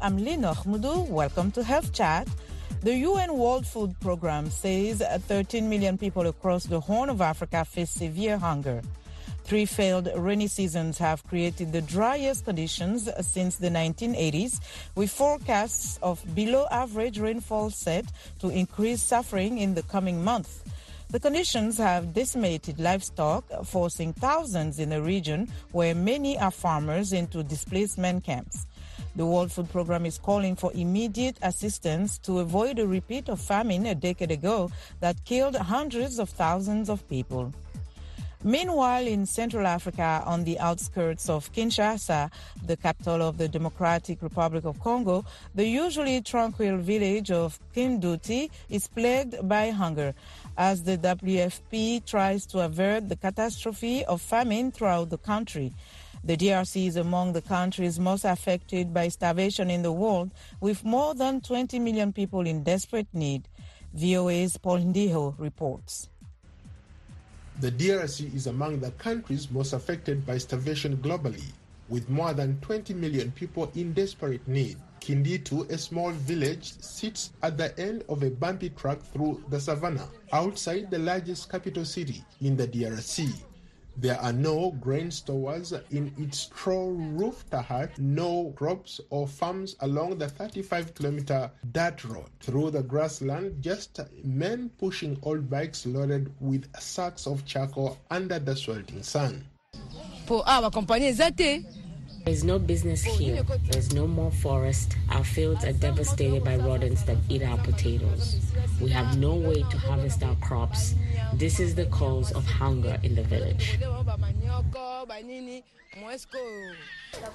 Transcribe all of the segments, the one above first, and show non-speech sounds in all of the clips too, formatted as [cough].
I'm Linord Moudou. Welcome to Health Chat. The UN World Food Programme says uh, 13 million people across the Horn of Africa face severe hunger. Three failed rainy seasons have created the driest conditions since the 1980s, with forecasts of below average rainfall set to increase suffering in the coming months. The conditions have decimated livestock, forcing thousands in the region where many are farmers into displacement camps. The World Food Programme is calling for immediate assistance to avoid a repeat of famine a decade ago that killed hundreds of thousands of people. Meanwhile, in Central Africa, on the outskirts of Kinshasa, the capital of the Democratic Republic of Congo, the usually tranquil village of Kinduti is plagued by hunger as the WFP tries to avert the catastrophe of famine throughout the country. The DRC is among the countries most affected by starvation in the world, with more than 20 million people in desperate need. VOA's Paul Ndiho reports. The DRC is among the countries most affected by starvation globally, with more than 20 million people in desperate need. Kinditu, a small village, sits at the end of a bumpy track through the savannah, outside the largest capital city in the DRC. There are no grain stores in its straw-roofed hut, no crops or farms along the 35-kilometer dirt road. Through the grassland, just men pushing old bikes loaded with sacks of charcoal under the sweltering sun. There's no business here. There's no more forest. Our fields are devastated by rodents that eat our potatoes. We have no way to harvest our crops. This is the cause of hunger in the village.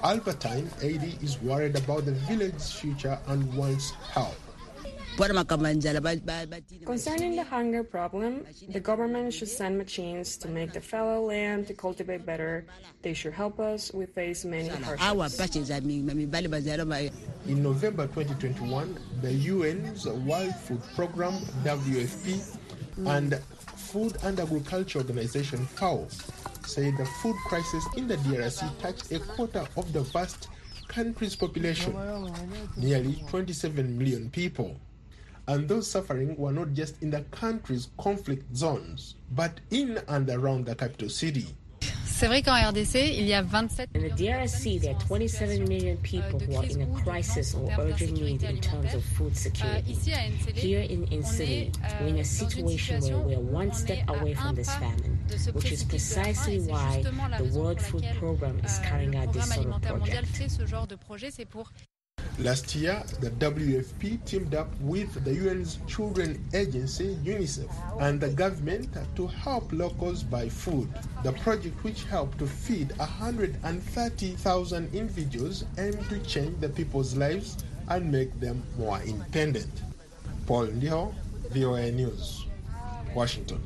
Albertine 80 is worried about the village's future and wants help. Concerning the hunger problem, the government should send machines to make the fallow land to cultivate better. They should help us. We face many hardships. In November 2021, the UN's World Food Programme, WFP, and Food and Agriculture Organization, FAO, say the food crisis in the DRC touched a quarter of the vast country's population, nearly 27 million people. And those suffering were not just in the country's conflict zones, but in and around the capital city. C'est vrai qu'en RDC, il y a 27 In the DRC, there are 27 million people who are in a crisis or urgent need in terms of food security. Here in Insili, we're in a situation where we're one step away from this famine, which is precisely why the World Food Programme is carrying out this sort of project. Last year, the WFP teamed up with the UN's Children Agency, UNICEF, and the government to help locals buy food. The project, which helped to feed 130,000 individuals, aimed to change the people's lives and make them more independent. Paul Ndiho, VOA News, Washington.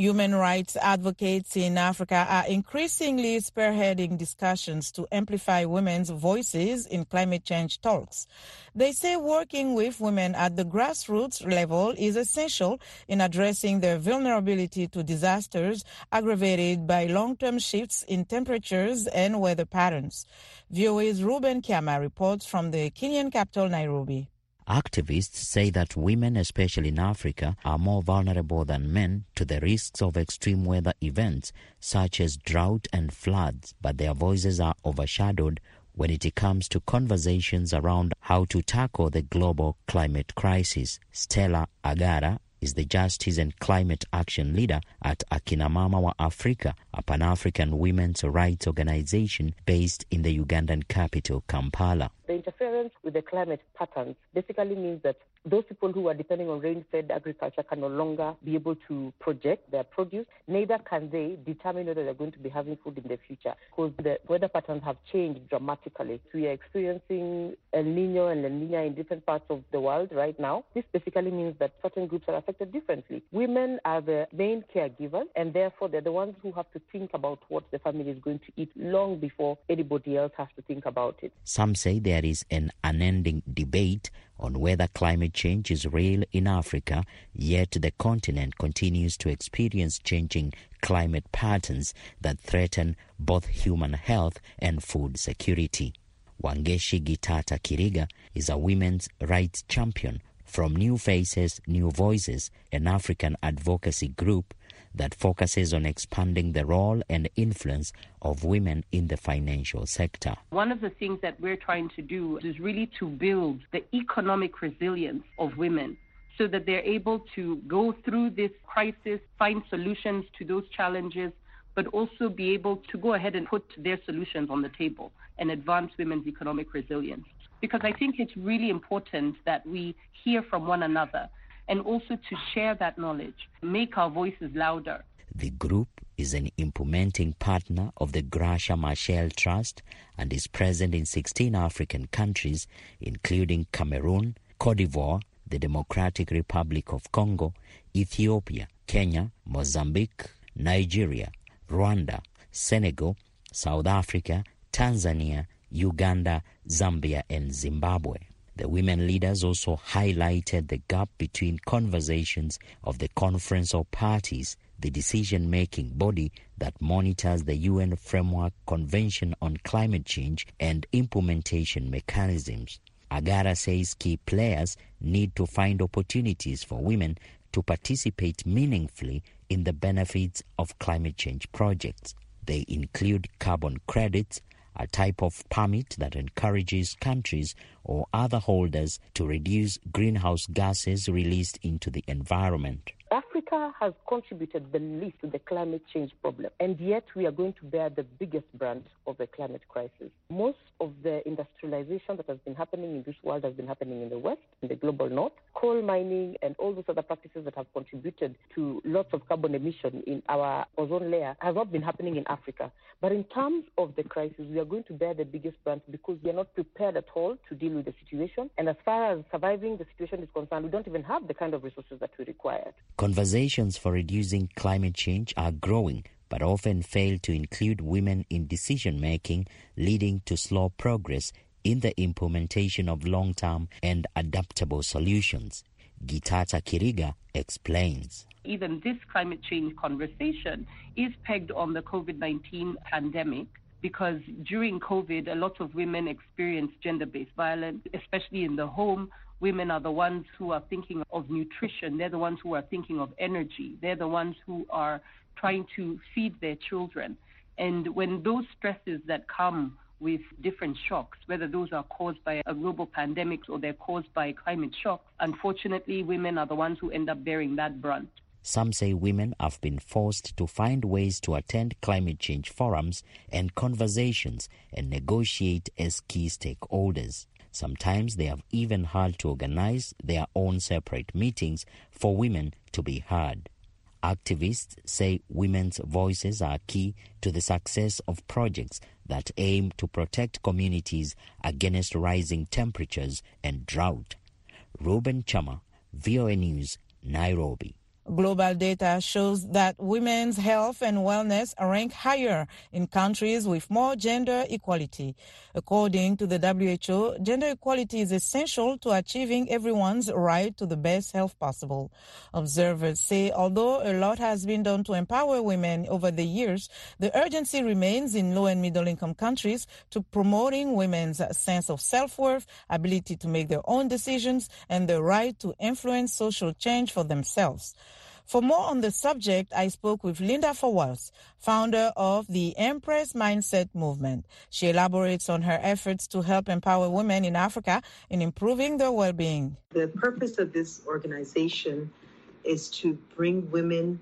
Human rights advocates in Africa are increasingly spearheading discussions to amplify women's voices in climate change talks. They say working with women at the grassroots level is essential in addressing their vulnerability to disasters aggravated by long-term shifts in temperatures and weather patterns. VOA's Ruben Kyama reports from the Kenyan capital, Nairobi. Activists say that women, especially in Africa, are more vulnerable than men to the risks of extreme weather events such as drought and floods, but their voices are overshadowed when it comes to conversations around how to tackle the global climate crisis. Stella Agara is the Justice and Climate Action Leader at Akina Mama wa Africa, a Pan African women's rights organization based in the Ugandan capital, Kampala. The interference with the climate patterns basically means that those people who are depending on rain-fed agriculture can no longer be able to project their produce. Neither can they determine whether they're going to be having food in the future because the weather patterns have changed dramatically. We are experiencing El Nino and La Nina in different parts of the world right now. This basically means that certain groups are affected differently. Women are the main caregivers and therefore they're the ones who have to think about what the family is going to eat long before anybody else has to think about it. Some say there is an unending debate on whether climate change is real in Africa, yet the continent continues to experience changing climate patterns that threaten both human health and food security. Wangeshi Gitata Kiriga is a women's rights champion from New Faces, New Voices, an African advocacy group that focuses on expanding the role and influence of women in the financial sector. One of the things that we're trying to do is really to build the economic resilience of women so that they're able to go through this crisis, find solutions to those challenges, but also be able to go ahead and put their solutions on the table and advance women's economic resilience. Because I think it's really important that we hear from one another and also to share that knowledge, make our voices louder. The group is an implementing partner of the Graça Machel Trust and is present in 16 African countries, including Cameroon, Cote d'Ivoire, the Democratic Republic of Congo, Ethiopia, Kenya, Mozambique, Nigeria, Rwanda, Senegal, South Africa, Tanzania, Uganda, Zambia, and Zimbabwe. The women leaders also highlighted the gap between conversations of the Conference of Parties, the decision making body that monitors the UN Framework Convention on Climate Change, and implementation mechanisms. Agara says key players need to find opportunities for women to participate meaningfully in the benefits of climate change projects. They include carbon credits, a type of permit that encourages countries or other holders to reduce greenhouse gases released into the environment. Africa has contributed the least to the climate change problem, and yet we are going to bear the biggest brunt of the climate crisis. Most of the industrialization that has been happening in this world has been happening in the West, in the global North. Coal mining and all those other practices that have contributed to lots of carbon emission in our ozone layer has not been happening in Africa. But in terms of the crisis, we are going to bear the biggest brunt because we are not prepared at all to deal with the situation. And as far as surviving the situation is concerned, we don't even have the kind of resources that we require. Conversations for reducing climate change are growing, but often fail to include women in decision making, leading to slow progress in the implementation of long term and adaptable solutions. Gitata Kiriga explains. Even this climate change conversation is pegged on the COVID 19 pandemic because during COVID, a lot of women experience gender based violence, especially in the home. Women are the ones who are thinking of nutrition. They're the ones who are thinking of energy. They're the ones who are trying to feed their children. And when those stresses that come with different shocks, whether those are caused by a global pandemic or they're caused by climate shock, unfortunately, women are the ones who end up bearing that brunt. Some say women have been forced to find ways to attend climate change forums and conversations and negotiate as key stakeholders. Sometimes they have even had to organize their own separate meetings for women to be heard. Activists say women's voices are key to the success of projects that aim to protect communities against rising temperatures and drought. Ruben Kyama, VOA News, Nairobi. Global data shows that women's health and wellness rank higher in countries with more gender equality. According to the WHO, gender equality is essential to achieving everyone's right to the best health possible. Observers say although a lot has been done to empower women over the years, the urgency remains in low and middle income countries to promoting women's sense of self-worth, ability to make their own decisions, and the right to influence social change for themselves. For more on the subject, I spoke with Linda Fawaz, founder of the Empress Mindset Movement. She elaborates on her efforts to help empower women in Africa in improving their well-being. The purpose of this organization is to bring women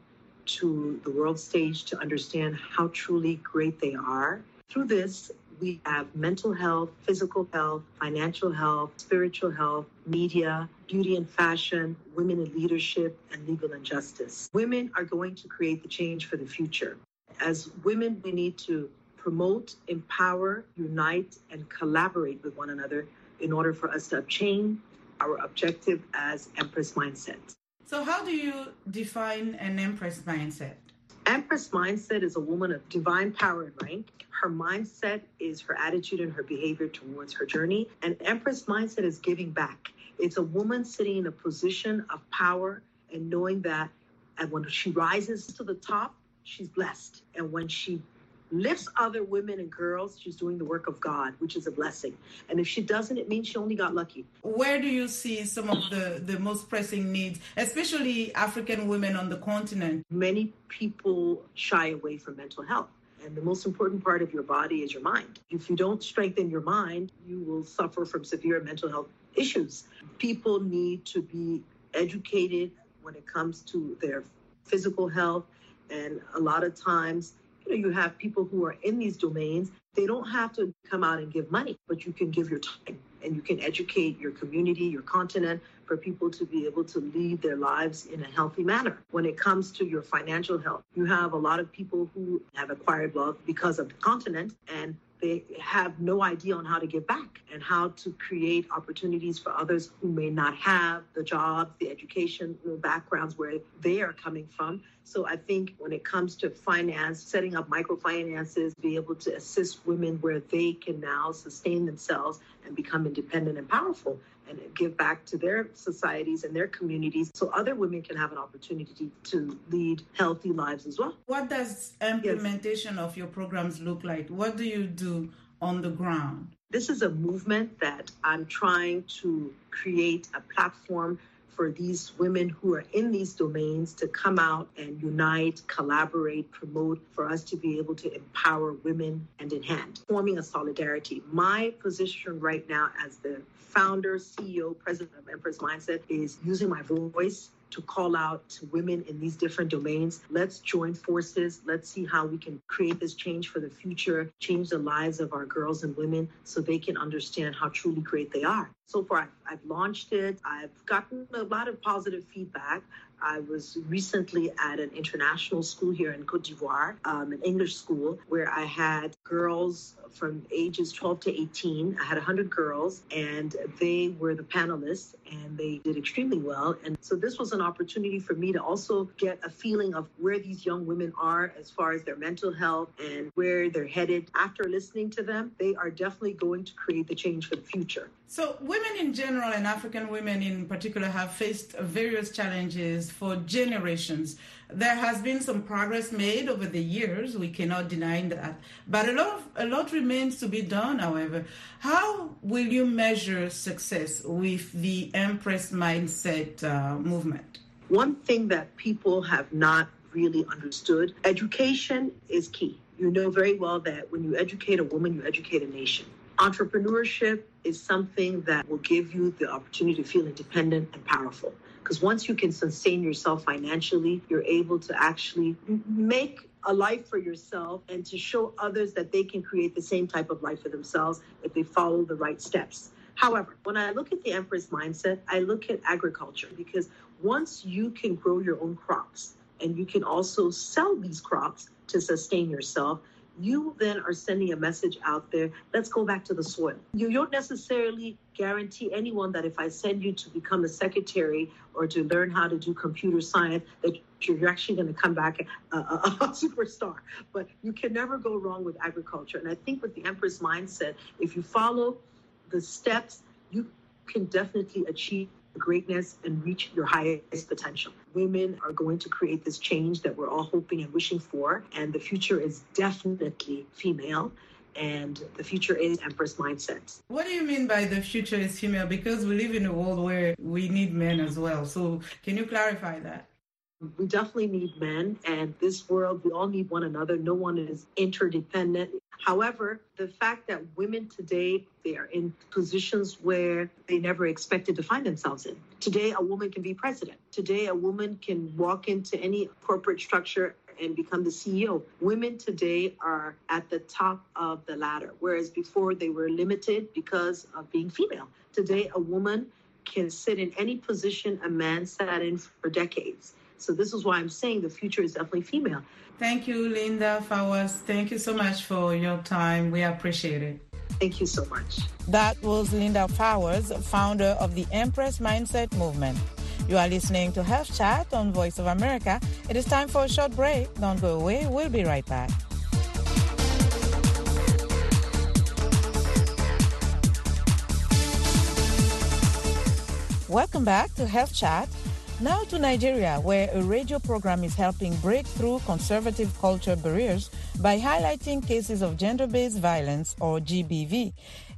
to the world stage to understand how truly great they are. Through this, we have mental health, physical health, financial health, spiritual health, media, beauty and fashion, women in leadership, and legal and justice. Women are going to create the change for the future. As women, we need to promote, empower, unite, and collaborate with one another in order for us to obtain our objective as Empress Mindset. So, how do you define an Empress Mindset? Empress mindset is a woman of divine power and rank. Her mindset is her attitude and her behavior towards her journey. And Empress mindset is giving back. It's a woman sitting in a position of power and knowing that and when she rises to the top, she's blessed. And when she lifts other women and girls, she's doing the work of God, which is a blessing. And if she doesn't, it means she only got lucky. Where do you see some of the, the most pressing needs, especially African women on the continent? Many people shy away from mental health. And the most important part of your body is your mind. If you don't strengthen your mind, you will suffer from severe mental health issues. People need to be educated when it comes to their physical health. And a lot of times, you know, you have people who are in these domains, they don't have to come out and give money, but you can give your time and you can educate your community, your continent, for people to be able to lead their lives in a healthy manner. When it comes to your financial health, you have a lot of people who have acquired wealth because of the continent and they have no idea on how to give back and how to create opportunities for others who may not have the jobs, the education, the backgrounds where they are coming from. So I think when it comes to finance, setting up microfinances, be able to assist women where they can now sustain themselves and become independent and powerful and give back to their societies and their communities so other women can have an opportunity to lead healthy lives as well. What does implementation yes. of your programs look like? What do you do on the ground? This is a movement that I'm trying to create a platform for these women who are in these domains to come out and unite, collaborate, promote, for us to be able to empower women hand in hand, forming a solidarity. My position right now as the founder, CEO, president of Empress Mindset is using my voice to call out to women in these different domains. Let's join forces. Let's see how we can create this change for the future, change the lives of our girls and women so they can understand how truly great they are. So far, I've, launched it. I've gotten a lot of positive feedback. I was recently at an international school here in Cote d'Ivoire, um, an English school, where I had girls from ages 12 to 18. I had 100 girls, and they were the panelists, and they did extremely well. And so this was an opportunity for me to also get a feeling of where these young women are as far as their mental health and where they're headed. After listening to them, they are definitely going to create the change for the future. So, women in general and African women in particular have faced various challenges for generations. There has been some progress made over the years, we cannot deny that. But a lot, of, a lot remains to be done, however. How will you measure success with the Empress Mindset uh, movement? One thing that people have not really understood education is key. You know very well that when you educate a woman, you educate a nation. Entrepreneurship is something that will give you the opportunity to feel independent and powerful. Because once you can sustain yourself financially, you're able to actually make a life for yourself and to show others that they can create the same type of life for themselves if they follow the right steps. However, when I look at the Empress mindset, I look at agriculture because once you can grow your own crops and you can also sell these crops to sustain yourself, you then are sending a message out there let's go back to the soil. You don't necessarily guarantee anyone that if I send you to become a secretary or to learn how to do computer science, that you're actually going to come back a, a, [laughs] a, superstar. But you can never go wrong with agriculture. And I think with the Empress mindset, if you follow the steps, you can definitely achieve greatness and reach your highest potential. Women are going to create this change that we're all hoping and wishing for, and the future is definitely female. And the future is Empress mindset. What do you mean by the future is female? Because we live in a world where we need men as well. So, can you clarify that? We definitely need men, and this world, we all need one another. No one is interdependent. However, the fact that women today, they are in positions where they never expected to find themselves in. Today, a woman can be president. Today, a woman can walk into any corporate structure and become the CEO. Women today are at the top of the ladder, whereas before they were limited because of being female. Today, a woman can sit in any position a man sat in for decades. So this is why I'm saying the future is definitely female. Thank you, Linda Fowers. Thank you so much for your time. We appreciate it. Thank you so much. That was Linda Fowers, founder of the Empress Mindset Movement. You are listening to Health Chat on Voice of America. It is time for a short break. Don't go away. We'll be right back. Welcome back to Health Chat. Now to Nigeria, where a radio program is helping break through conservative culture barriers by highlighting cases of gender-based violence or GBV.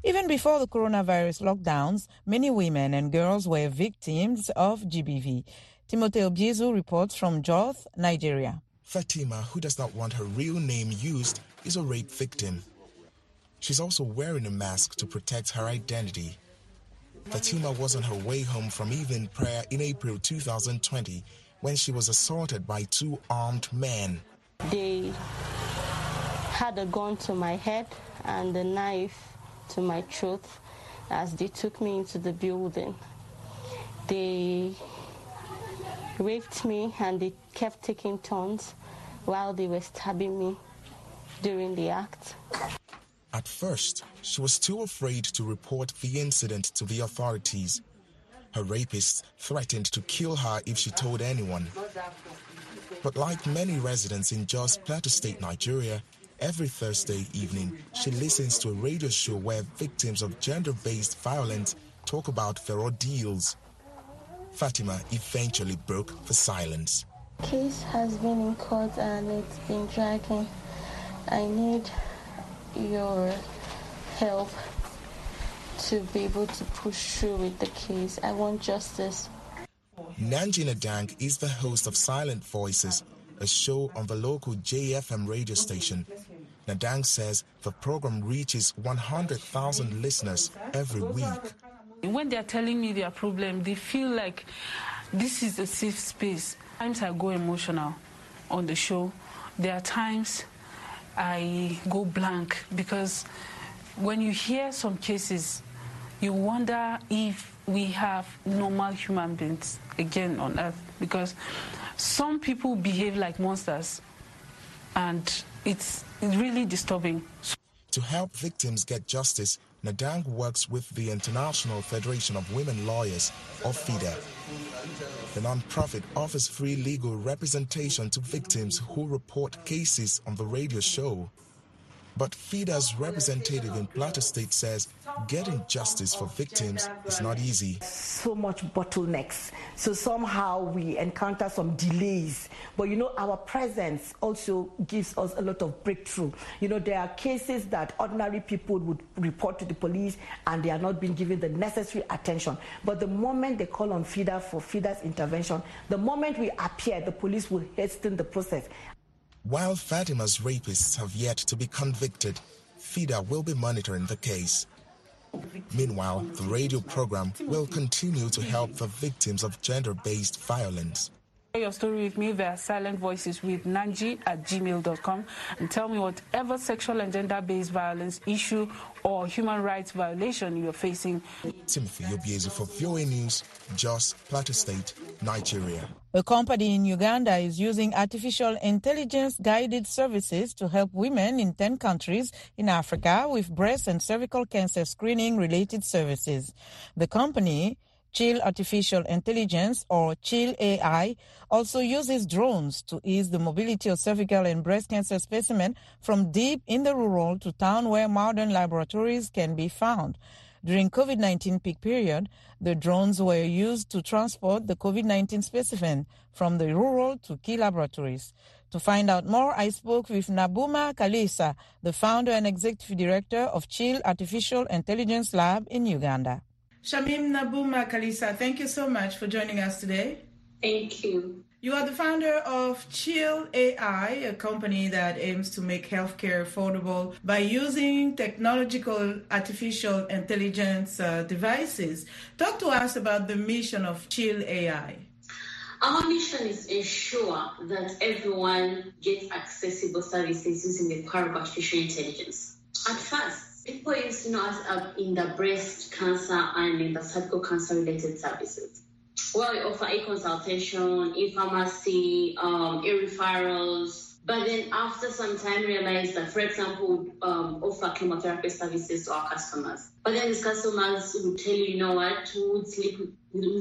Even before the coronavirus lockdowns, many women and girls were victims of GBV. Timothy Obiezu reports from Jos, Nigeria. Fatima, who does not want her real name used, is a rape victim. She's also wearing a mask to protect her identity. Fatima was on her way home from evening prayer in April 2020 when she was assaulted by two armed men. They had a gun to my head and a knife to my throat as they took me into the building. They raped me and they kept taking turns while they were stabbing me during the act. At first, she was too afraid to report the incident to the authorities. Her rapists threatened to kill her if she told anyone. But like many residents in Jos Plateau State, Nigeria, every Thursday evening she listens to a radio show where victims of gender-based violence talk about their ordeals. Fatima eventually broke the silence. Case has been in court and it's been dragging. I need your help to be able to push through with the case. I want justice. Nanji Nadang is the host of Silent Voices, a show on the local JFM radio station. Nadang says the program reaches 100,000 listeners every week. When they're telling me their problem, they feel like this is a safe space. Times I go emotional on the show. There are times I go blank because when you hear some cases, you wonder if we have normal human beings again on earth because some people behave like monsters and it's really disturbing. To help victims get justice, Nadang works with the International Federation of Women Lawyers, or FIDA. The nonprofit offers free legal representation to victims who report cases on the radio show. But FIDA's representative in Plateau State says getting justice for victims is not easy. So much bottlenecks. So somehow we encounter some delays. But you know, our presence also gives us a lot of breakthrough. You know, there are cases that ordinary people would report to the police and they are not being given the necessary attention. But the moment they call on FIDA for FIDA's intervention, the moment we appear, the police will hasten the process. While Fatima's rapists have yet to be convicted, FIDA will be monitoring the case. Meanwhile, the radio program will continue to help the victims of gender-based violence. Share your story with me via silent voices with nanji at gmail.com and tell me whatever sexual and gender-based violence issue or human rights violation you're facing. Timothy Obiezu for VOA News, Jos Plateau State, Nigeria. A company in Uganda is using artificial intelligence guided services to help women in 10 countries in Africa with breast and cervical cancer screening related services. The company Chill Artificial Intelligence, or Chill AI, also uses drones to ease the mobility of cervical and breast cancer specimen from deep in the rural to town where modern laboratories can be found. During COVID-19 peak period, the drones were used to transport the COVID-19 specimen from the rural to key laboratories. To find out more, I spoke with Nabuuma Kaliisa, the founder and executive director of Chill Artificial Intelligence Lab in Uganda. Shamim Nabuuma Kaliisa, thank you so much for joining us today. Thank you. You are the founder of Chill AI, a company that aims to make healthcare affordable by using technological artificial intelligence uh, devices. Talk to us about the mission of Chill AI. Our mission is ensure that everyone gets accessible services using the power of artificial intelligence. At first, People know us uh, in the breast cancer and in the cervical cancer related services. Well, we offer a consultation, e-pharmacy, um, e-referrals. But then after some time, realized that, for example, um, offer chemotherapy services to our customers. But then these customers would tell you, you know what, we would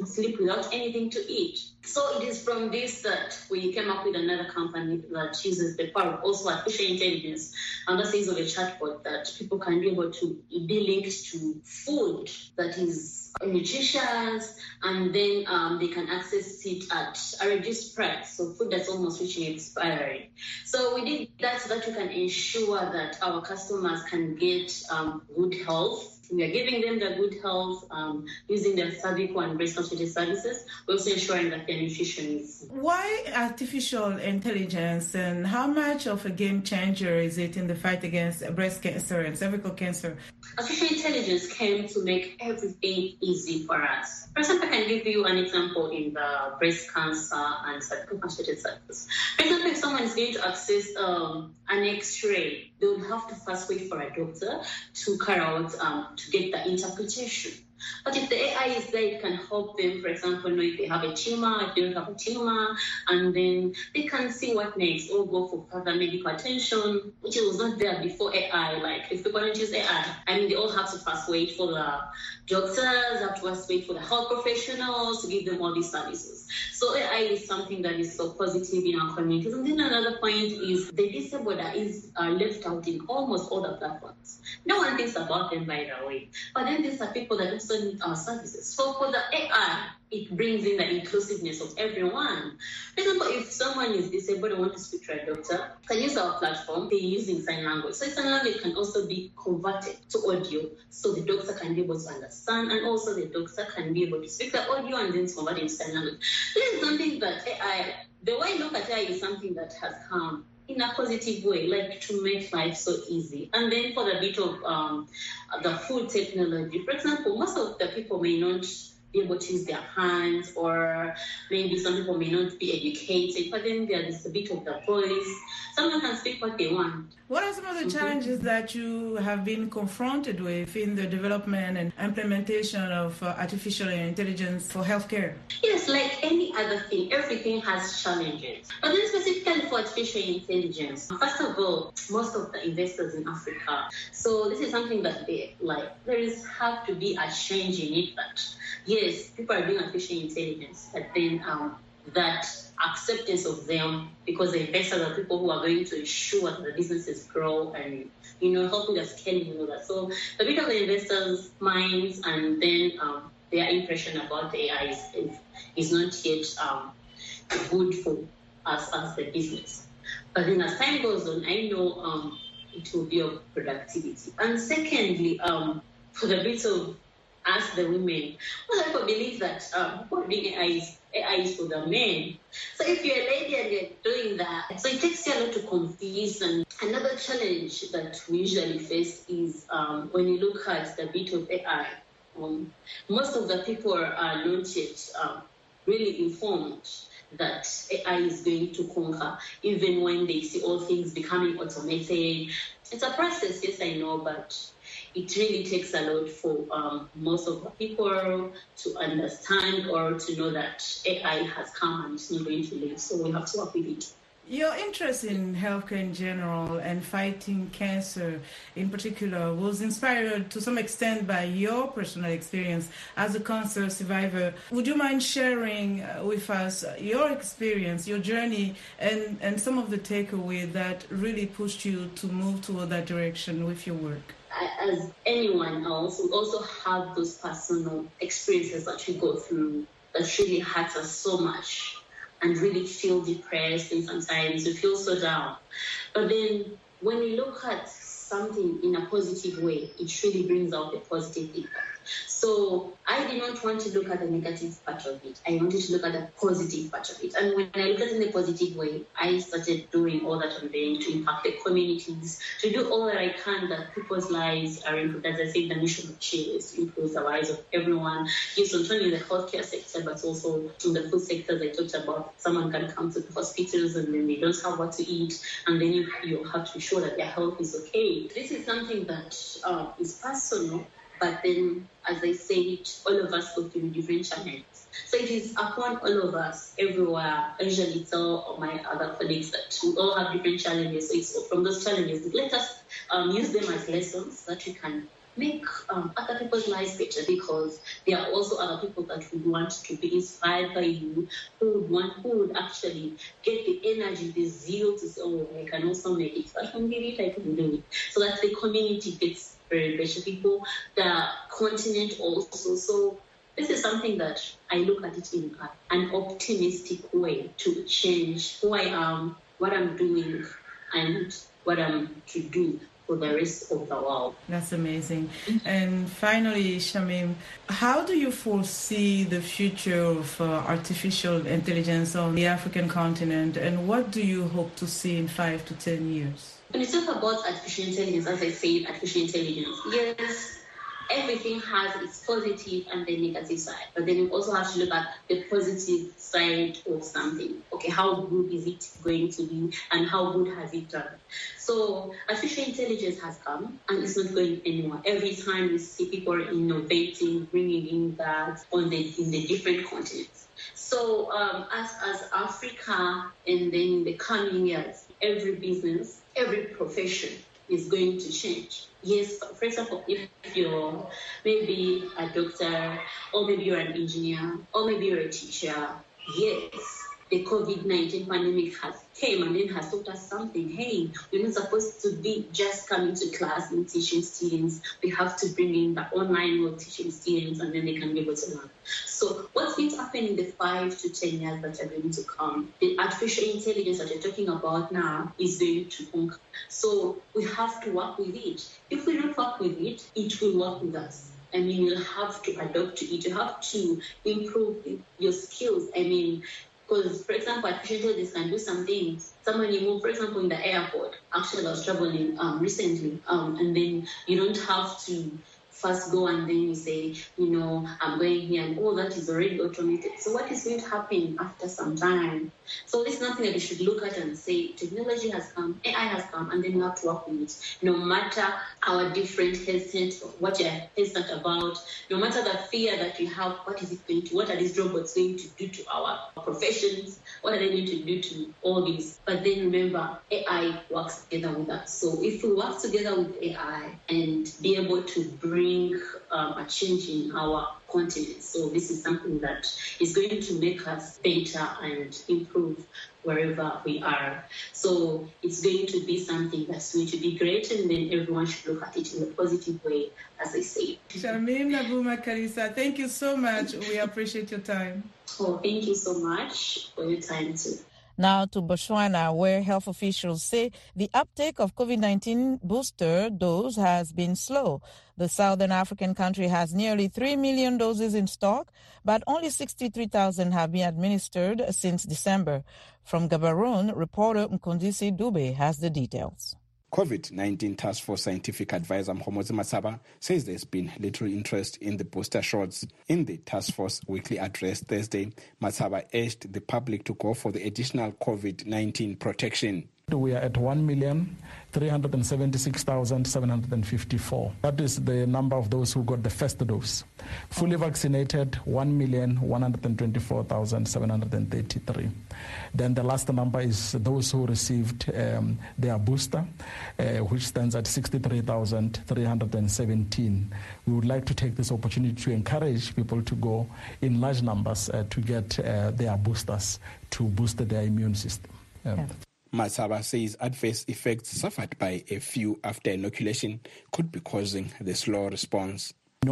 sleep without anything to eat. So it is from this that we came up with another company that uses the power of also artificial intelligence and that says of a chatbot that people can be able to be linked to food that is nutritious and then um, they can access it at a reduced price. So food that's almost reaching expiry. So we did that so that we can ensure that our customers can get um, good health we are giving them the good health um, using their cervical and breast hospital services. We're also ensuring that their nutrition is. Why artificial intelligence and how much of a game changer is it in the fight against breast cancer and cervical cancer? Artificial intelligence came to make everything easy for us. For example, I can give you an example in the breast cancer and cervical cancer services. For example, if someone is going to access um, an X-ray, they will have to first wait for a doctor to carry out um, to get the interpretation. But if the AI is there, it can help them, for example, know if they have a tumor, if they don't have a tumor, and then they can see what next or go for further medical attention, which was not there before AI. Like if people don't use AI, I mean, they all have to first wait for the doctors, have to first wait for the health professionals to give them all these services. So AI is something that is so positive in our communities. And then another point is the disabled is uh, left out in almost all the platforms. No one thinks about them, by the way. But then these are people that our services. So for the AI, it brings in the inclusiveness of everyone. For example, if someone is disabled and want to speak to a doctor, can use our platform, they're using sign language. So sign language can also be converted to audio so the doctor can be able to understand and also the doctor can be able to speak the audio and then convert it into sign language. This is something that AI, the way I look at AI is something that has come in a positive way, like to make life so easy. And then for the bit of um, the food technology, for example, most of the people may not be able to use their hands, or maybe some people may not be educated, but then there is a bit of the voice. Someone can speak what they want. What are some of the mm-hmm. challenges that you have been confronted with in the development and implementation of uh, artificial intelligence for healthcare? Yes, like any other thing, everything has challenges. But then specifically for artificial intelligence, first of all, most of the investors in Africa, so this is something that they like, there is have to be a change in it that yes, people are doing artificial intelligence, but then um, that acceptance of them because the investors are people who are going to ensure that the businesses grow and you know helping the scaling and all that. So a bit of the investors' minds and then um, their impression about AI is, is not yet um, good for us as the business. But then as time goes on, I know um, it will be of productivity. And secondly, um, for the bit of ask the women. Most people believe that um, being AI is, AI is for the men. So if you're a lady and you're doing that, so it takes you a lot to confuse. And another challenge that we usually face is um, when you look at the bit of AI, um, most of the people are not yet um, really informed that AI is going to conquer, even when they see all things becoming automated. It's a process, yes, I know, but it really takes a lot for um, most of the people to understand or to know that AI has come and it's not going to leave. So we have to work with it. Your interest in healthcare in general and fighting cancer in particular was inspired to some extent by your personal experience as a cancer survivor. Would you mind sharing uh, with us your experience, your journey, and, and some of the takeaway that really pushed you to move toward that direction with your work? as anyone else, we also have those personal experiences that we go through that really hurts us so much and really feel depressed and sometimes you feel so down. But then when you look at something in a positive way, it really brings out the positive impact. So I did not want to look at the negative part of it. I wanted to look at the positive part of it. And when I looked at it in a positive way, I started doing all that I'm doing to impact the communities, to do all that I can that people's lives are improved. As I said, the mission of Chill is to improve the lives of everyone. Yes, not only in the healthcare sector, but also in the food sector. I talked about someone can come to the hospitals and then they don't have what to eat, and then you, you have to ensure that their health is okay. This is something that uh, is personal but then, as I said, all of us go through different challenges. So it is upon all of us everywhere. I usually tell my other colleagues that we all have different challenges. So it's from those challenges, let us um, use them as lessons that we can make um, other people's lives better because there are also other people that would want to be inspired by you, who would want, who would actually get the energy, the zeal to say, oh, I can also make it. I can do it, I can do it. So that the community gets very better. People, the continent also. So this is something that I look at it in an optimistic way to change who I am, what I'm doing, and what I'm to do for the rest of the world. That's amazing. And finally, Shamim, how do you foresee the future of uh, artificial intelligence on the African continent, and what do you hope to see in five to ten years? When you talk about artificial intelligence, as I said, artificial intelligence, yes, everything has its positive and the negative side. But then you also have to look at the positive side of something. Okay, how good is it going to be and how good has it done? So artificial intelligence has come and it's not going anywhere. Every time we see people innovating, bringing in that on the in the different continents. So um, as as Africa and then in the coming years, every business, every profession is going to change. Yes, for example, if you're maybe a doctor, or maybe you're an engineer, or maybe you're a teacher, yes, the COVID 19 pandemic has came and then has taught us something. Hey, we're not supposed to be just coming to class and teaching students. We have to bring in the online world teaching students and then they can be able to learn. So, what's going to happen in the five to 10 years that are going to come? The artificial intelligence that you're talking about now is going to conquer. So, we have to work with it. If we don't work with it, it will work with us. I mean, you have to adapt to it. You have to improve your skills. I mean, because, for example, artificial intelligence can do some things. Someone you move, for example, in the airport. Actually, I was traveling um, recently, um, and then you don't have to first go and then you say, you know, I'm going here, and all that is already automated. So what is going to happen after some time? So is nothing that you should look at and say, technology has come, AI has come, and then to work with it. No matter our different hesitant, what you're hesitant about, no matter the fear that you have, what is it going to, what are these robots going to do to our professions? What are they going to do to all these? But then remember, AI works together with us. So if we work together with AI and be able to bring bring um, a change in our continent. So this is something that is going to make us better and improve wherever we are. So it's going to be something that's going to be great, and then everyone should look at it in a positive way, as I say. Shamim Nabuuma Kaliisa, thank you so much. We appreciate your time. Oh, thank you so much for your time too. Now to Botswana, where health officials say the uptake of COVID 19 booster dose has been slow. The southern African country has nearly 3 million doses in stock, but only 63,000 have been administered since December. From Gaborone, reporter Mqondisi Dube has the details. COVID-19 Task Force Scientific Advisor Mogomotsi Matshaba says there's been little interest in the booster shots. In the Task Force weekly address Thursday, Matshaba urged the public to go for the additional COVID-19 protection. We are at 1,376,754. That is the number of those who got the first dose. Fully vaccinated, 1,124,733. Then the last number is those who received um, their booster, uh, which stands at 63,317. We would like to take this opportunity to encourage people to go in large numbers uh, to get uh, their boosters to boost their immune system. Um, yeah. Matshaba says adverse effects suffered by a few after inoculation could be causing the slow response. There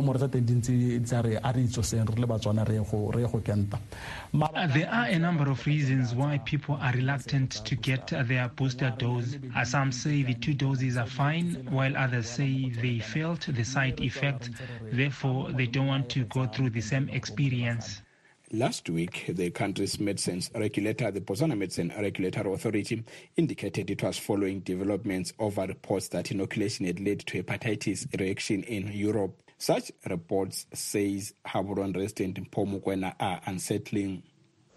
are a number of reasons why people are reluctant to get their booster dose. Some say the two doses are fine, while others say they felt the side effect, therefore, they don't want to go through the same experience. Last week, the country's medicines regulator, the Botswana Medicine Regulatory Authority, indicated it was following developments over reports that inoculation had led to hepatitis reaction in Europe. Such reports, says Gaborone resident Mpho are unsettling.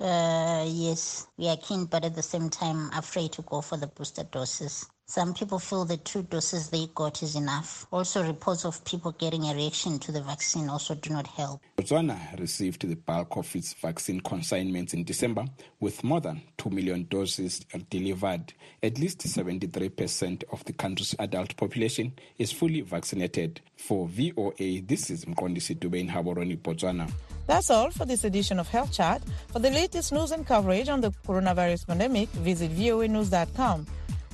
Uh, yes, we are keen, but at the same time afraid to go for the booster doses. Some people feel the two doses they got is enough. Also, reports of people getting a reaction to the vaccine also do not help. Botswana received the bulk of its vaccine consignments in December, with more than 2 million doses delivered. At least 73% of the country's adult population is fully vaccinated. For VOA, this is Mqondisi Dube in Gaborone, Botswana. That's all for this edition of Health Chat. For the latest news and coverage on the coronavirus pandemic, visit voanews.com.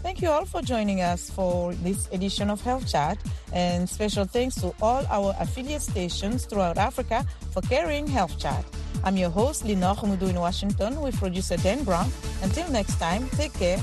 Thank you all for joining us for this edition of Health Chat, and special thanks to all our affiliate stations throughout Africa for carrying Health Chat. I'm your host, Linord Moudou in Washington, with producer Dan Brown. Until next time, take care